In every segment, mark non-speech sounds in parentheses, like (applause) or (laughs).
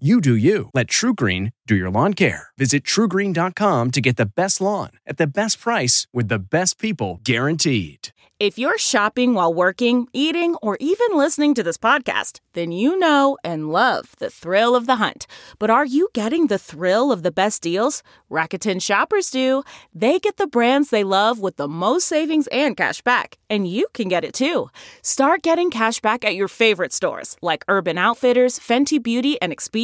You do you. Let TruGreen do your lawn care. Visit trugreen.com to get the best lawn at the best price with the best people guaranteed. If you're shopping while working, eating, or even listening to this podcast, then you know and love the thrill of the hunt. But are you getting the thrill of the best deals? Rakuten shoppers do. They get the brands they love with the most savings and cash back. And you can get it too. Start getting cash back at your favorite stores like Urban Outfitters, Fenty Beauty, and Expedia,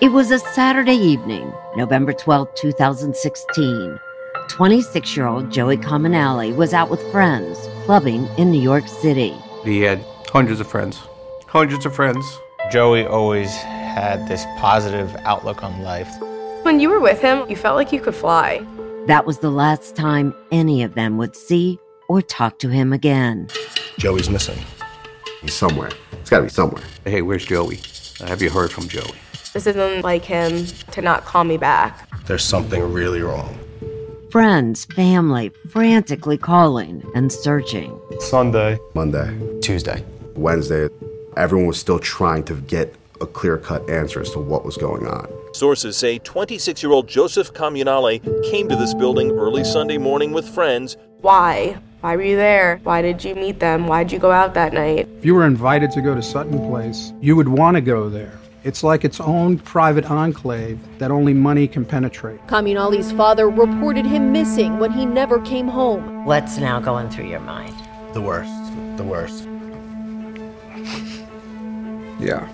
It was a Saturday evening, November 12, 2016. 26 year old Joey Comunale was out with friends, clubbing in New York City. He had hundreds of friends. Hundreds of friends. Joey always had this positive outlook on life. When you were with him, you felt like you could fly. That was the last time any of them would see or talk to him again. Joey's missing. He's somewhere. He's got to be somewhere. Hey, where's Joey? Have you heard from Joey? This isn't like him to not call me back. There's something really wrong. Friends, family, frantically calling and searching. Sunday. Monday. Tuesday. Wednesday. Everyone was still trying to get a clear cut answer as to what was going on. Sources say 26 year old Joseph Comunale came to this building early Sunday morning with friends. Why? Why were you there? Why did you meet them? Why did you go out that night? If you were invited to go to Sutton Place, you would want to go there. It's like its own private enclave that only money can penetrate. Comunale's father reported him missing when he never came home. What's now going through your mind? The worst. The worst. (laughs) Yeah.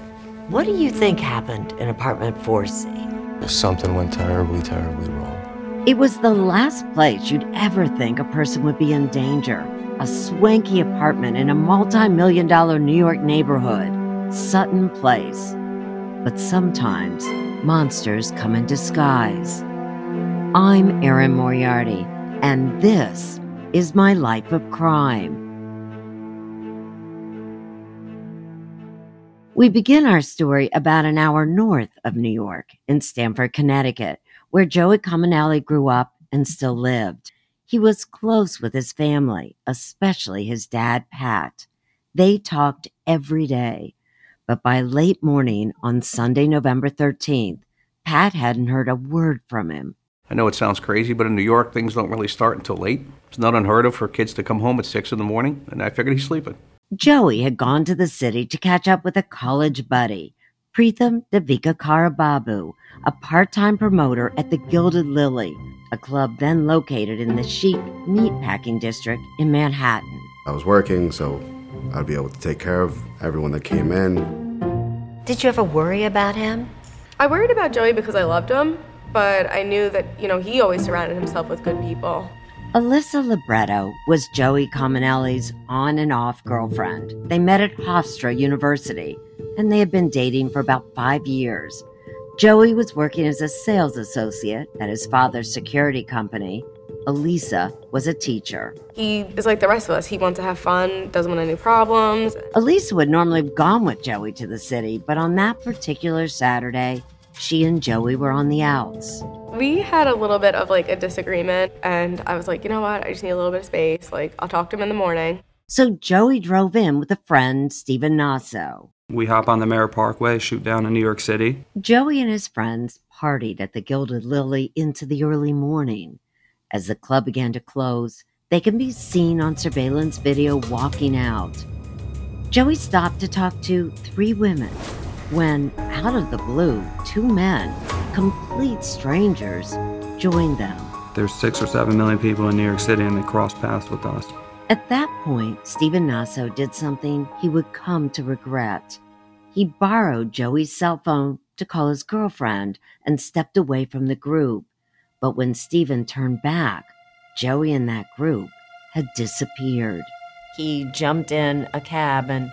What do you think happened in apartment 4C? Something went terribly, terribly wrong. It was the last place you'd ever think a person would be in danger. A swanky apartment in a multi million dollar New York neighborhood, Sutton Place. But sometimes monsters come in disguise. I'm Erin Moriarty, and this is my life of crime. We begin our story about an hour north of New York in Stamford, Connecticut, where Joey Comunale grew up and still lived. He was close with his family, especially his dad, Pat. They talked every day. But by late morning on Sunday, November 13th, Pat hadn't heard a word from him. I know it sounds crazy, but in New York, things don't really start until late. It's not unheard of for kids to come home at 6 in the morning, and I figured he's sleeping. Joey had gone to the city to catch up with a college buddy, Preetham Devika Karababu, a part time promoter at the Gilded Lily, a club then located in the chic meatpacking district in Manhattan. I was working, so I'd be able to take care of everyone that came in. Did you ever worry about him? I worried about Joey because I loved him, but I knew that, you know, he always surrounded himself with good people. Alyssa Libretto was Joey Comunale's on and off girlfriend. They met at Hofstra University, and they had been dating for about five years. Joey was working as a sales associate at his father's security company. Elisa was a teacher. He is like the rest of us. He wants to have fun, doesn't want any problems. Elisa would normally have gone with Joey to the city, but on that particular Saturday, she and Joey were on the outs. We had a little bit of like a disagreement, and I was like, you know what? I just need a little bit of space. Like, I'll talk to him in the morning. So Joey drove in with a friend, Stephen Nasso. We hop on the Merritt Parkway, shoot down to New York City. Joey and his friends partied at the Gilded Lily into the early morning. As the club began to close, they can be seen on surveillance video walking out. Joey stopped to talk to three women when, out of the blue, two men, complete strangers, joined them. There's six or seven million people in New York City and they crossed paths with us. At that point, Stephen Nasso did something he would come to regret. He borrowed Joey's cell phone to call his girlfriend and stepped away from the group. But when Stephen turned back, Joey and that group had disappeared. He jumped in a cab and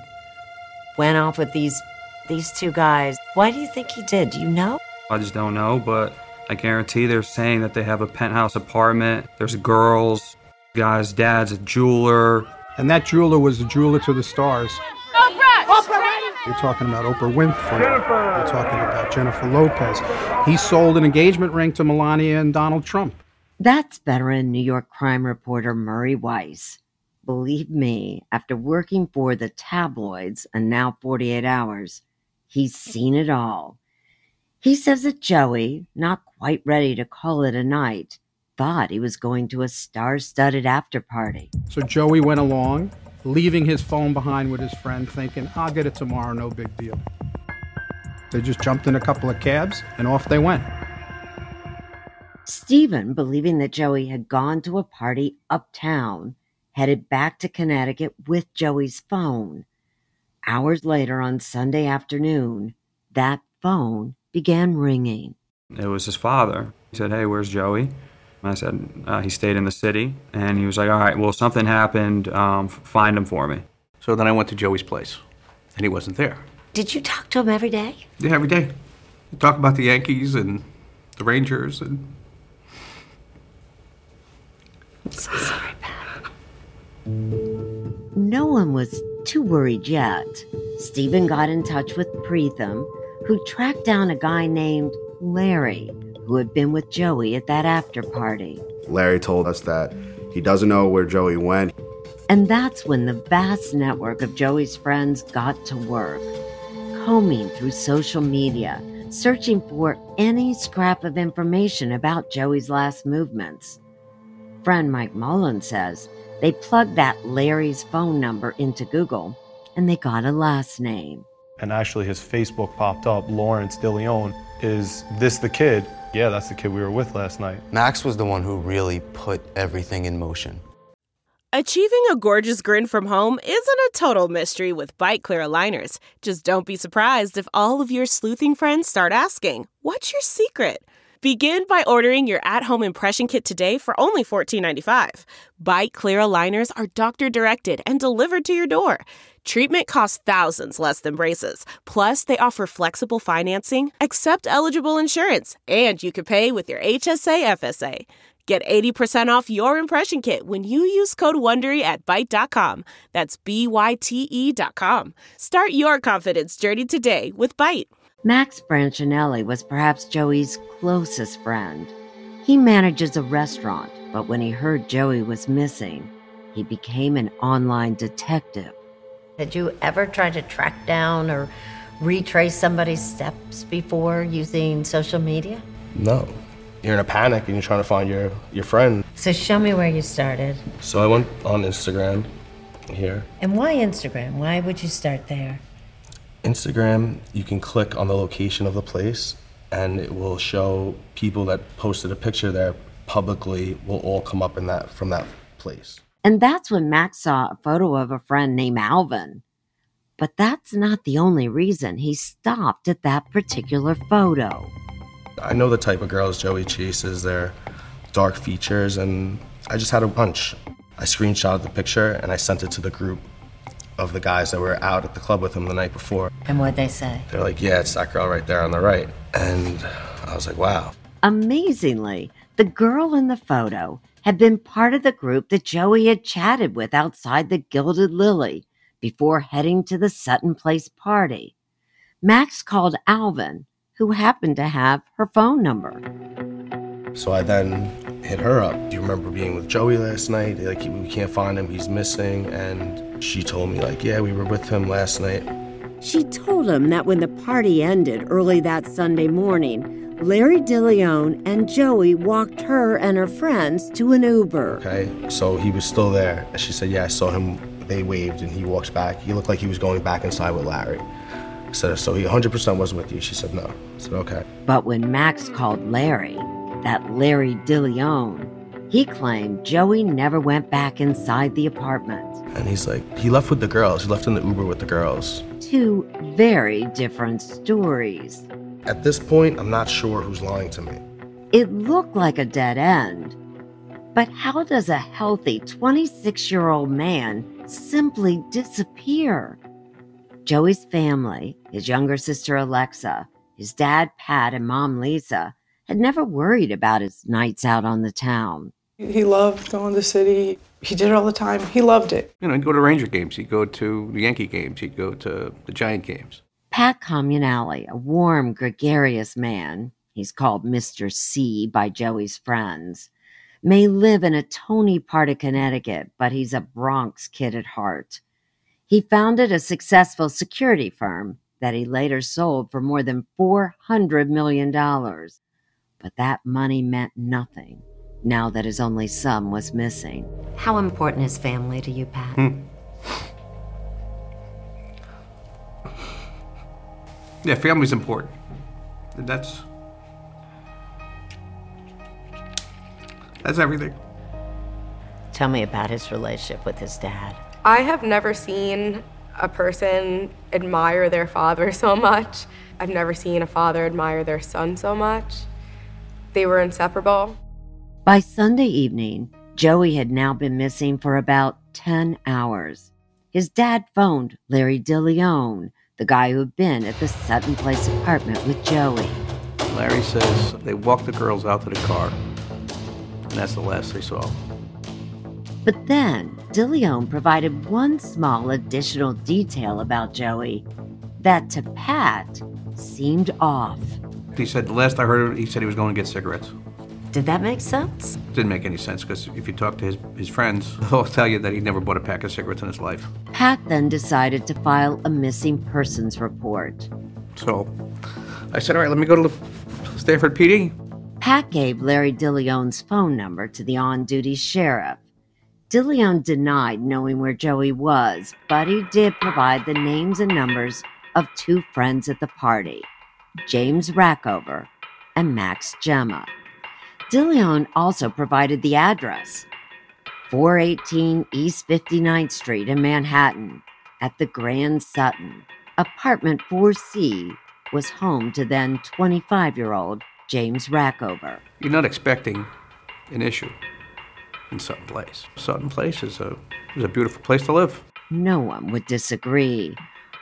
went off with these these two guys. Why do you think he did? Do you know? I just don't know, but I guarantee they're saying that they have a penthouse apartment. There's girls, guy's dad's a jeweler. And that jeweler was the jeweler to the stars. You're talking about Oprah Winfrey. Jennifer. You're talking about Jennifer Lopez. He sold an engagement ring to Melania and Donald Trump. That's veteran New York crime reporter Murray Weiss. Believe me, after working for the tabloids and now 48 Hours, he's seen it all. He says that Joey, not quite ready to call it a night, thought he was going to a star studded after party. So Joey went along, leaving his phone behind with his friend, thinking, I'll get it tomorrow, no big deal. They just jumped in a couple of cabs and off they went. Stephen, believing that Joey had gone to a party uptown, headed back to Connecticut with Joey's phone. Hours later on Sunday afternoon, that phone began ringing. It was his father. He said, Hey, where's Joey? I said, uh, He stayed in the city. And he was like, All right, well, something happened. Um, find him for me. So then I went to Joey's place, and he wasn't there. Did you talk to him every day? Yeah, every day. We talk about the Yankees and the Rangers and. I'm so sorry, Pat. No one was too worried yet. Stephen got in touch with Preetham, who tracked down a guy named Larry, who had been with Joey at that after party. Larry told us that he doesn't know where Joey went. And that's when the vast network of Joey's friends got to work, combing through social media, searching for any scrap of information about Joey's last movements. Friend Mike Mullen says they plugged that Larry's phone number into Google and they got a last name. And actually, his Facebook popped up Lawrence DeLeon. Is this the kid? Yeah, that's the kid we were with last night. Max was the one who really put everything in motion. Achieving a gorgeous grin from home isn't a total mystery with Byte Clear aligners. Just don't be surprised if all of your sleuthing friends start asking, What's your secret? Begin by ordering your at home impression kit today for only $14.95. Byte Clear aligners are doctor directed and delivered to your door. Treatment costs thousands less than braces. Plus, they offer flexible financing, accept eligible insurance, and you can pay with your HSA FSA. Get 80% off your impression kit when you use code WONDERY at Byte.com. That's B-Y-T-E dot com. Start your confidence journey today with Byte. Max Branchinelli was perhaps Joey's closest friend. He manages a restaurant, but when he heard Joey was missing, he became an online detective. Had you ever tried to track down or retrace somebody's steps before using social media? No. You're in a panic and you're trying to find your, your friend. So show me where you started. So I went on Instagram here. And why Instagram? Why would you start there? Instagram, you can click on the location of the place and it will show people that posted a picture there publicly will all come up in that from that place. And that's when Max saw a photo of a friend named Alvin. But that's not the only reason he stopped at that particular photo. I know the type of girls Joey chases, their dark features, and I just had a hunch. I screenshotted the picture and I sent it to the group of the guys that were out at the club with him the night before. And what'd they say? They're like, yeah, it's that girl right there on the right. And I was like, wow. Amazingly, the girl in the photo had been part of the group that Joey had chatted with outside the Gilded Lily before heading to the Sutton Place party. Max called Alvin, who happened to have her phone number. So I then hit her up. Do you remember being with Joey last night? Like, we can't find him, he's missing. And she told me, like, yeah, we were with him last night. She told him that when the party ended early that Sunday morning, Larry DeLeon and Joey walked her and her friends to an Uber. Okay, so he was still there. And she said, yeah, I saw him they waved and he walks back. He looked like he was going back inside with Larry. I said, so he 100% wasn't with you? She said, no. I said, okay. But when Max called Larry, that Larry DeLeon, he claimed Joey never went back inside the apartment. And he's like, he left with the girls. He left in the Uber with the girls. Two very different stories. At this point, I'm not sure who's lying to me. It looked like a dead end. But how does a healthy 26 year old man simply disappear? Joey's family, his younger sister Alexa, his dad Pat, and mom Lisa, had never worried about his nights out on the town. He loved going to the city. He did it all the time. He loved it. You know, he'd go to Ranger games, he'd go to the Yankee games, he'd go to the Giant games. Pat Comunale, a warm, gregarious man, he's called Mr. C by Joey's friends, may live in a Tony part of Connecticut, but he's a Bronx kid at heart. He founded a successful security firm that he later sold for more than $400 million. But that money meant nothing now that his only son was missing. How important is family to you, Pat? Hmm. Yeah, family's important. That's that's everything. Tell me about his relationship with his dad. I have never seen a person admire their father so much. I've never seen a father admire their son so much. They were inseparable. By Sunday evening, Joey had now been missing for about 10 hours. His dad phoned Larry DeLeon, the guy who had been at the Sutton Place apartment with Joey. Larry says they walked the girls out to the car, and that's the last they saw. But then, DeLeon provided one small additional detail about Joey that to Pat seemed off. He said, the last I heard, he said he was going to get cigarettes. Did that make sense? Didn't make any sense because if you talk to his, his friends, (laughs) they'll tell you that he never bought a pack of cigarettes in his life. Pat then decided to file a missing persons report. So I said, all right, let me go to the Stamford PD. Pat gave Larry DeLeon's phone number to the on duty sheriff. DeLeon denied knowing where Joey was, but he did provide the names and numbers of two friends at the party James Rackover and Max Gemma. DeLeon also provided the address 418 East 59th Street in Manhattan at the Grand Sutton. Apartment 4C was home to then 25 year old James Rackover. You're not expecting an issue in Sutton Place. Sutton Place is a, is a beautiful place to live. No one would disagree.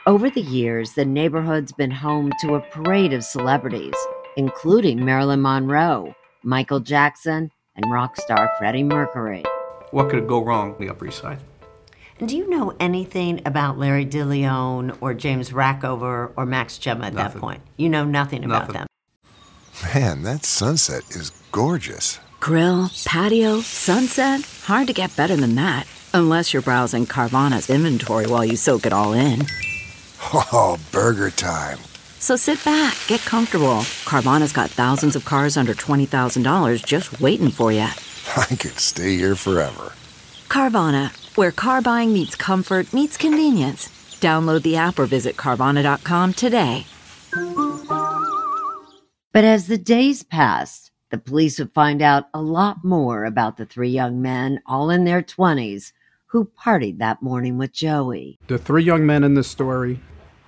Over the years, the neighborhood's been home to a parade of celebrities, including Marilyn Monroe, Michael Jackson, and rock star Freddie Mercury. What could go wrong on the Upper East Side? And do you know anything about Larry DeLeon or James Rackover or Max Gemma at Nothing. that point? You know nothing about Nothing. them. Man, that sunset is gorgeous. Grill, patio, sunset. Hard to get better than that. Unless you're browsing Carvana's inventory while you soak it all in. (laughs) Oh, burger time. So sit back, get comfortable. Carvana's got thousands of cars under $20,000 just waiting for you. (laughs) I could stay here forever. Carvana, where car buying meets comfort, meets convenience. Download the app or visit Carvana.com today. But as the days passed, the police would find out a lot more about the three young men, all in their 20s, who partied that morning with Joey. The three young men in this story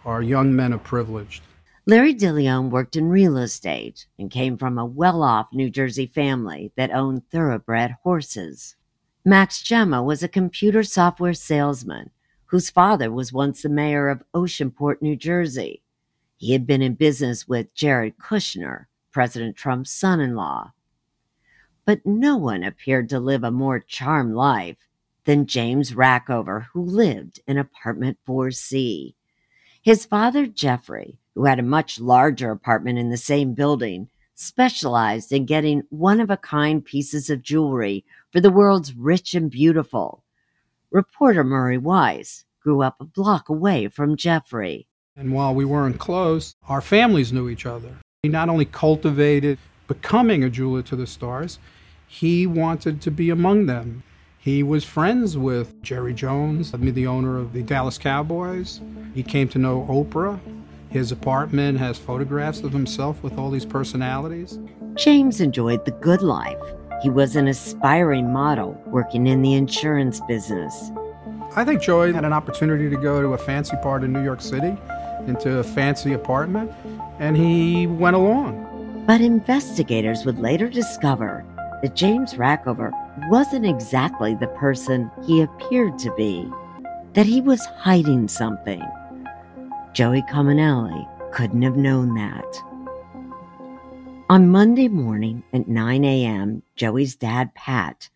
are young men of privilege. Larry DeLeon worked in real estate and came from a well off New Jersey family that owned thoroughbred horses. Max Gemma was a computer software salesman whose father was once the mayor of Oceanport, New Jersey. He had been in business with Jared Kushner, President Trump's son in law. But no one appeared to live a more charmed life than James Rackover, who lived in apartment 4C. His father, Jeffrey, who had a much larger apartment in the same building, specialized in getting one of a kind pieces of jewelry for the world's rich and beautiful. Reporter Murray Weiss grew up a block away from Jeffrey. And while we weren't close, our families knew each other. He not only cultivated becoming a jeweler to the stars, he wanted to be among them. He was friends with Jerry Jones, the owner of the Dallas Cowboys. He came to know Oprah. His apartment has photographs of himself with all these personalities. James enjoyed the good life. He was an aspiring model working in the insurance business. I think Joey had an opportunity to go to a fancy part of New York City, into a fancy apartment, and he went along. But investigators would later discover that James Rackover wasn't exactly the person he appeared to be, that he was hiding something. Joey Comunale couldn't have known that. On Monday morning at 9 a.m., Joey's dad, Pat,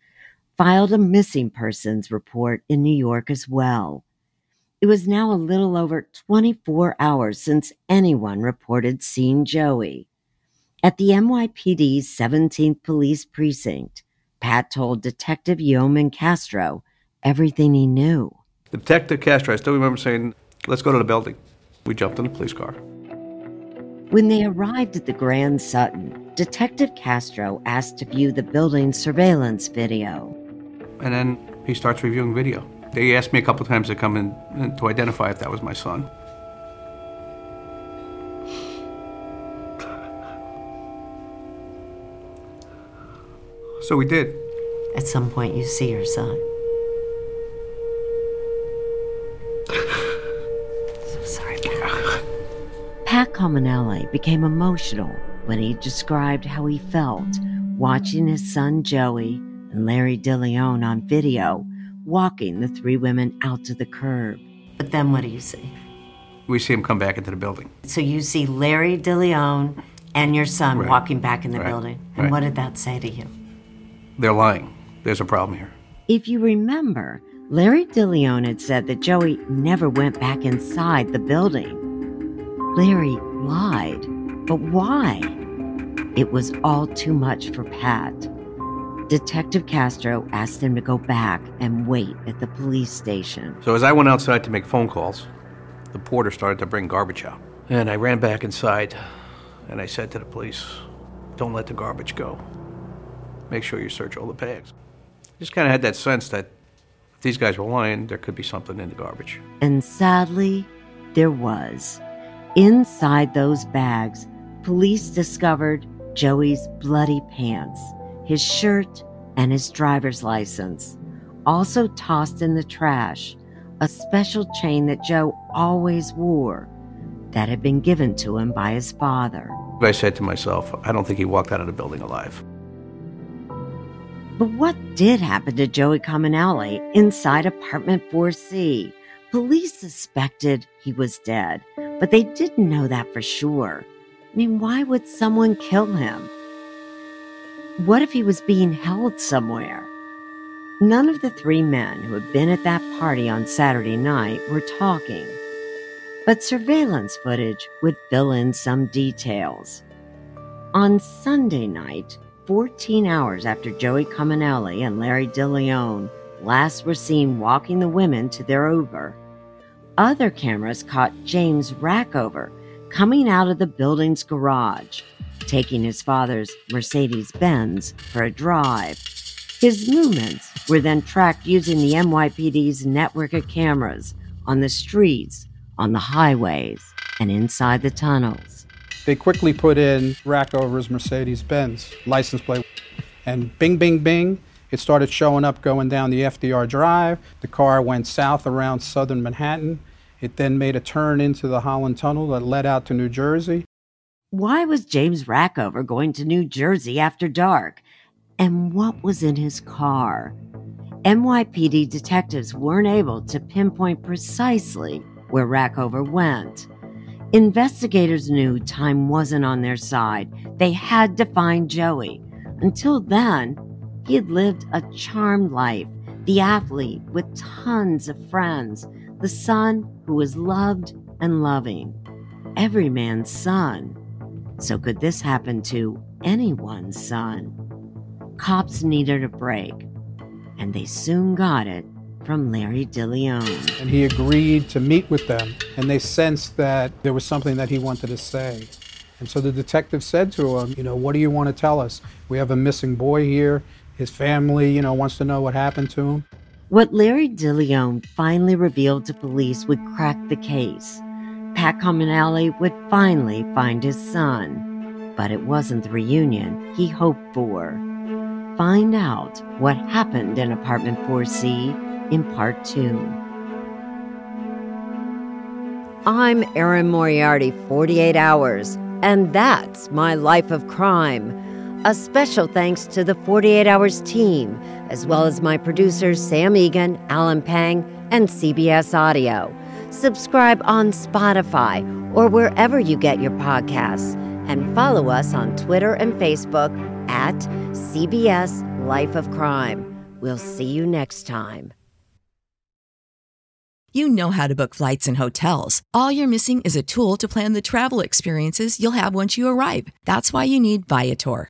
filed a missing persons report in New York as well. It was now a little over 24 hours since anyone reported seeing Joey. At the NYPD's 17th Police Precinct, Pat told Detective Yeoman Castro everything he knew. Detective Castro, I still remember saying, let's go to the building. We jumped in the police car. When they arrived at the Grand Sutton, Detective Castro asked to view the building's surveillance video. And then he starts reviewing video. They asked me a couple times to come in and to identify if that was my son. So we did. At some point, you see your son. Pat Comunale became emotional when he described how he felt watching his son Joey and Larry DeLeon on video walking the three women out to the curb. But then what do you see? We see him come back into the building. So you see Larry DeLeon and your son Right. walking back in the Right. building. And Right. what did that say to you? They're lying. There's a problem here. If you remember, Larry DeLeon had said that Joey never went back inside the building. Larry lied, but why? It was all too much for Pat. Detective Castro asked him to go back and wait at the police station. So as I went outside to make phone calls, the porter started to bring garbage out. And I ran back inside and I said to the police, don't let the garbage go. Make sure you search all the bags. Just kind of had that sense that if these guys were lying, there could be something in the garbage. And sadly, there was. Inside those bags, police discovered Joey's bloody pants, his shirt, and his driver's license. Also tossed in the trash, a special chain that Joe always wore that had been given to him by his father. I said to myself, I don't think he walked out of the building alive. But what did happen to Joey Comunale inside apartment 4C? Police suspected he was dead, but they didn't know that for sure. I mean, why would someone kill him? What if he was being held somewhere? None of the three men who had been at that party on Saturday night were talking, but surveillance footage would fill in some details. On Sunday night, 14 hours after Joey Comunale and Larry DeLeon last were seen walking the women to their Uber, other cameras caught James Rackover coming out of the building's garage, taking his father's Mercedes Benz for a drive. His movements were then tracked using the NYPD's network of cameras on the streets, on the highways, and inside the tunnels. They quickly put in Rackover's Mercedes Benz license plate. And bing, bing, bing, it started showing up going down the FDR Drive. The car went south around southern Manhattan. It then made a turn into the Holland Tunnel that led out to New Jersey. Why was James Rackover going to New Jersey after dark? And what was in his car? NYPD detectives weren't able to pinpoint precisely where Rackover went. Investigators knew time wasn't on their side. They had to find Joey. Until then, he had lived a charmed life, the athlete with tons of friends, the son who was loved and loving. Every man's son. So, could this happen to anyone's son? Cops needed a break, and they soon got it from Larry DeLeon. And he agreed to meet with them. And they sensed that there was something that he wanted to say. And so the detective said to him, You know, what do you want to tell us? We have a missing boy here. His family, you know, wants to know what happened to him. What Larry DeLeon finally revealed to police would crack the case. Pat Comunale would finally find his son. But it wasn't the reunion he hoped for. Find out what happened in Apartment 4C in Part 2. I'm Erin Moriarty, 48 Hours, and that's my life of crime. A special thanks to the 48 Hours team, as well as my producers Sam Egan, Alan Pang, and CBS Audio. Subscribe on Spotify or wherever you get your podcasts, and follow us on Twitter and Facebook at CBS Life of Crime. We'll see you next time. You know how to book flights and hotels. All you're missing is a tool to plan the travel experiences you'll have once you arrive. That's why you need Viator.